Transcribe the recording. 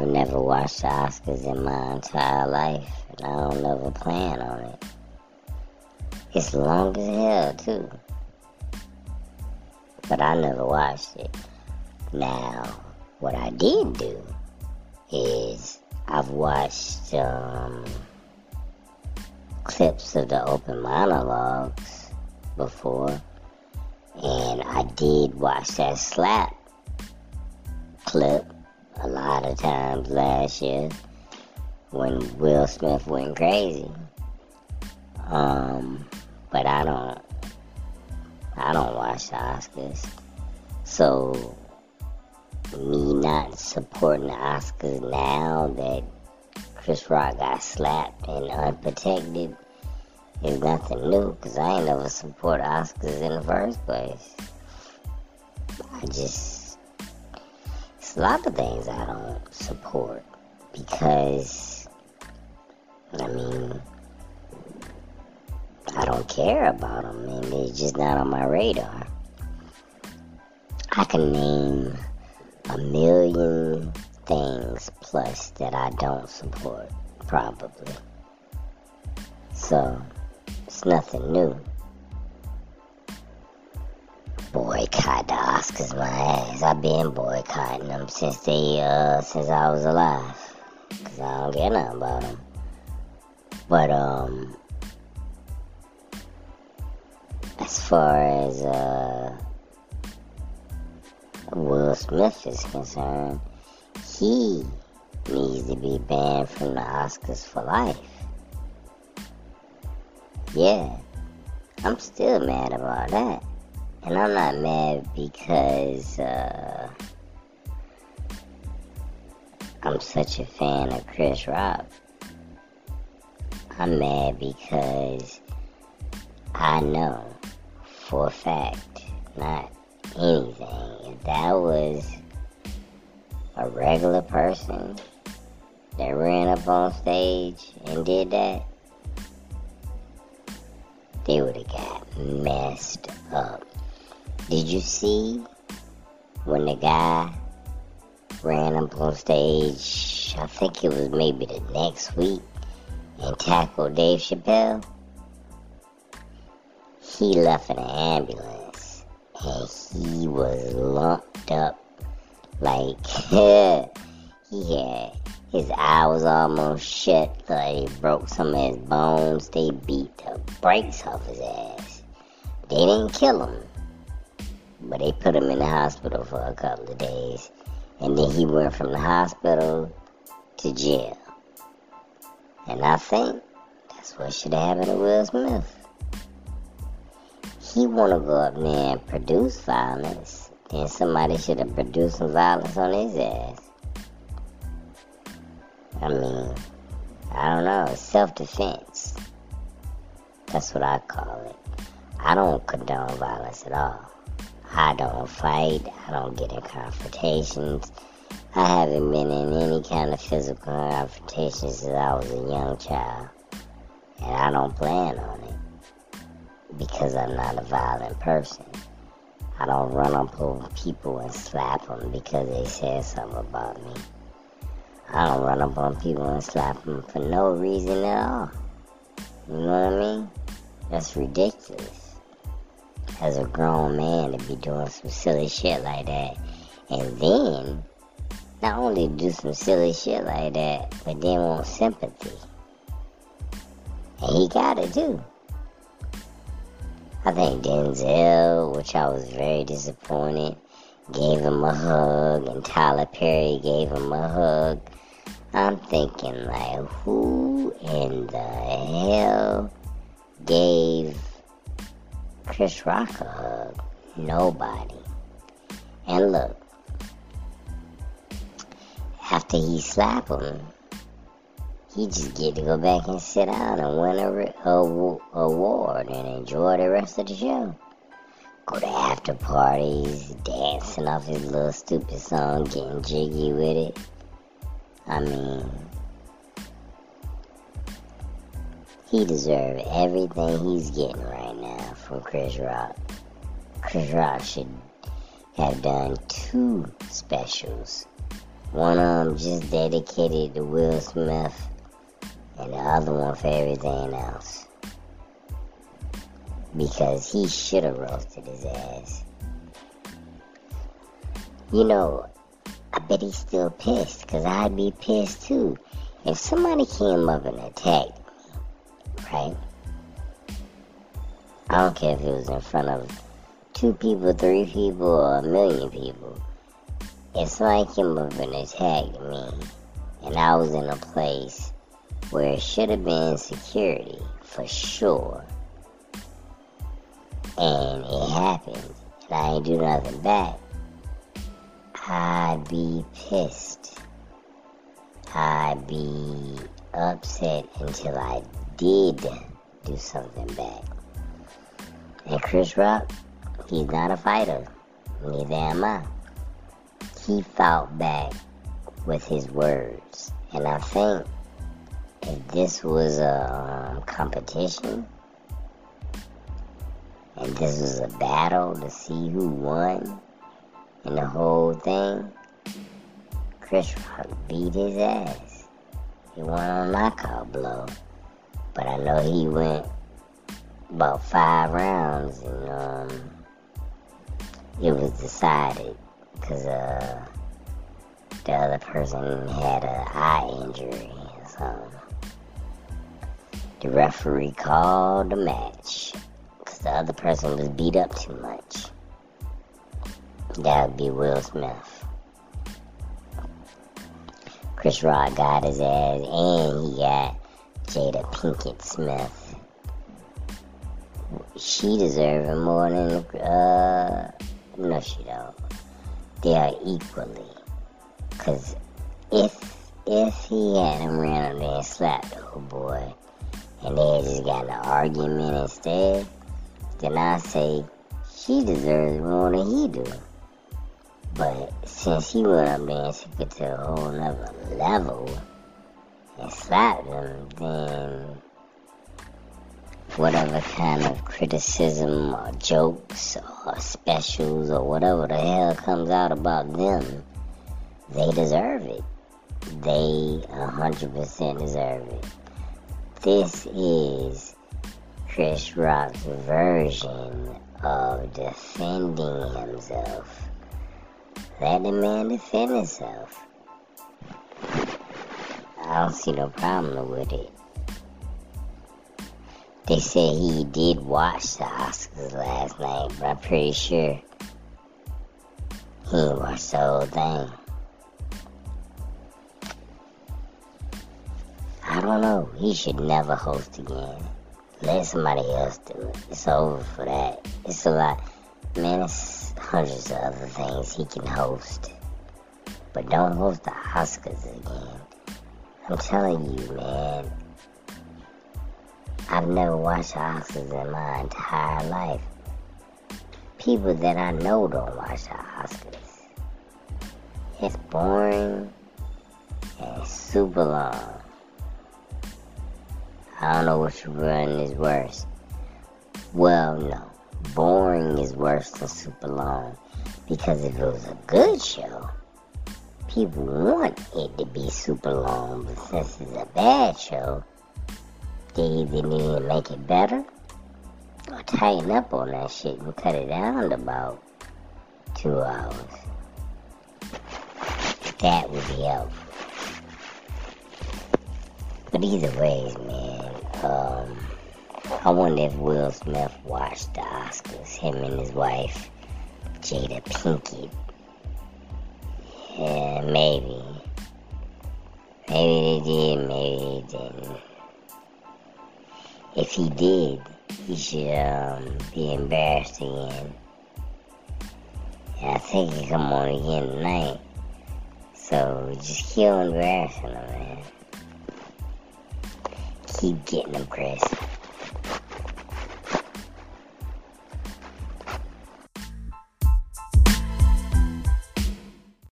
I've never watched the Oscars in my entire life, and I don't ever plan on it. It's long as hell, too. But I never watched it. Now, what I did do is I've watched um, clips of the open monologues before, and I did watch that slap clip a lot of times last year when Will Smith went crazy. Um, but I don't, I don't watch the Oscars, so me not supporting the Oscars now that Chris Rock got slapped and unprotected is nothing new because I ain't never support Oscars in the first place. I just, a lot of things I don't support because, I mean, I don't care about them and they're just not on my radar. I can name a million things plus that I don't support, probably. So, it's nothing new. Boycott Oscars, my ass. I've been boycotting them since they, uh, since I was alive. Cause I don't get nothing about them. But, um, as far as, uh, Will Smith is concerned, he needs to be banned from the Oscars for life. Yeah, I'm still mad about that. And I'm not mad because uh, I'm such a fan of Chris Rock. I'm mad because I know for a fact, not anything, if that was a regular person that ran up on stage and did that, they would have got messed up. Did you see when the guy ran up on stage? I think it was maybe the next week and tackled Dave Chappelle. He left in an ambulance and he was lumped up like he had his eye was almost shut, like he broke some of his bones. They beat the brakes off his ass. They didn't kill him, but they put him in the hospital for a couple of days, and then he went from the hospital to jail. And I think that's what should have happened to Will Smith. He wanna go up there and produce violence, then somebody should have produced some violence on his ass. I mean, I don't know, self defense. That's what I call it. I don't condone violence at all. I don't fight, I don't get in confrontations. I haven't been in any kind of physical confrontation since I was a young child. And I don't plan on it. Because I'm not a violent person. I don't run up on people and slap them because they said something about me. I don't run up on people and slap them for no reason at all. You know what I mean? That's ridiculous. As a grown man to be doing some silly shit like that. And then, not only do some silly shit like that, but then want sympathy. And he got it too. I think Denzel, which I was very disappointed, gave him a hug, and Tyler Perry gave him a hug. I'm thinking, like, who in the hell gave Chris Rock a hug? Nobody. And look, after he slapped him, he just get to go back and sit down and win a, re- a w- award and enjoy the rest of the show. Go to after parties, dancing off his little stupid song, getting jiggy with it. I mean, he deserves everything he's getting right from Chris Rock. Chris Rock should have done two specials One of them just dedicated to Will Smith, and the other one for everything else. Because he should have roasted his ass. You know, I bet he's still pissed, because I'd be pissed too. If somebody came up and attacked me, right? I don't care if it was in front of two people, three people, or a million people. If somebody came up and attacked me, and I was in a place where it should have been security, for sure, and it happened, and I ain't do nothing back, I'd be pissed. I'd be upset until I did do something back. And Chris Rock, he's not a fighter. Neither am I. He fought back with his words. And I think if this was a um, competition, and this was a battle to see who won, and the whole thing, Chris Rock beat his ass. He won on a knockout blow. But I know he went about five rounds and um, it was decided because uh, the other person had an eye injury so. The referee called the match because the other person was beat up too much. That would be Will Smith. Chris Rock got his ass, and he got Jada Pinkett Smith. She deserves more than uh, no, she don't. They are equally. Cause if if he had him ran up there and slapped the old boy, and they just got an argument instead, then I say she deserves more than he do. But since he went up there and took it to a whole nother level and slapped him, then whatever kind of criticism or jokes or specials or whatever the hell comes out about them, they deserve it. They 100% deserve it. This is Chris Rock's version of defending himself. Let the man defend himself. I don't see no problem with it. They said he did watch the Oscars last night, but I'm pretty sure he didn't watch the whole thing. I don't know. He should never host again. Let somebody else do it. It's over for that. It's a lot. Man, it's hundreds of other things he can host. But don't host the Oscars again. I'm telling you, man. I've never watched Oscars in my entire life. People that I know don't watch the Oscars. It's boring and super long. I don't know which one is worse. Well, no boring is worse than super long. Because if it was a good show, people want it to be super long. But since it's a bad show, need to make it better or tighten up on that shit and cut it down to about two hours. That would be helpful. But either way, man, um, I wonder if Will Smith watched the Oscars, him and his wife, Jada Pinkett. Yeah, maybe. Maybe they did, maybe they didn't. If he did, he should um, be embarrassed again. And I think he come on again tonight. So just keep embarrassing him, man. Keep getting him, Chris.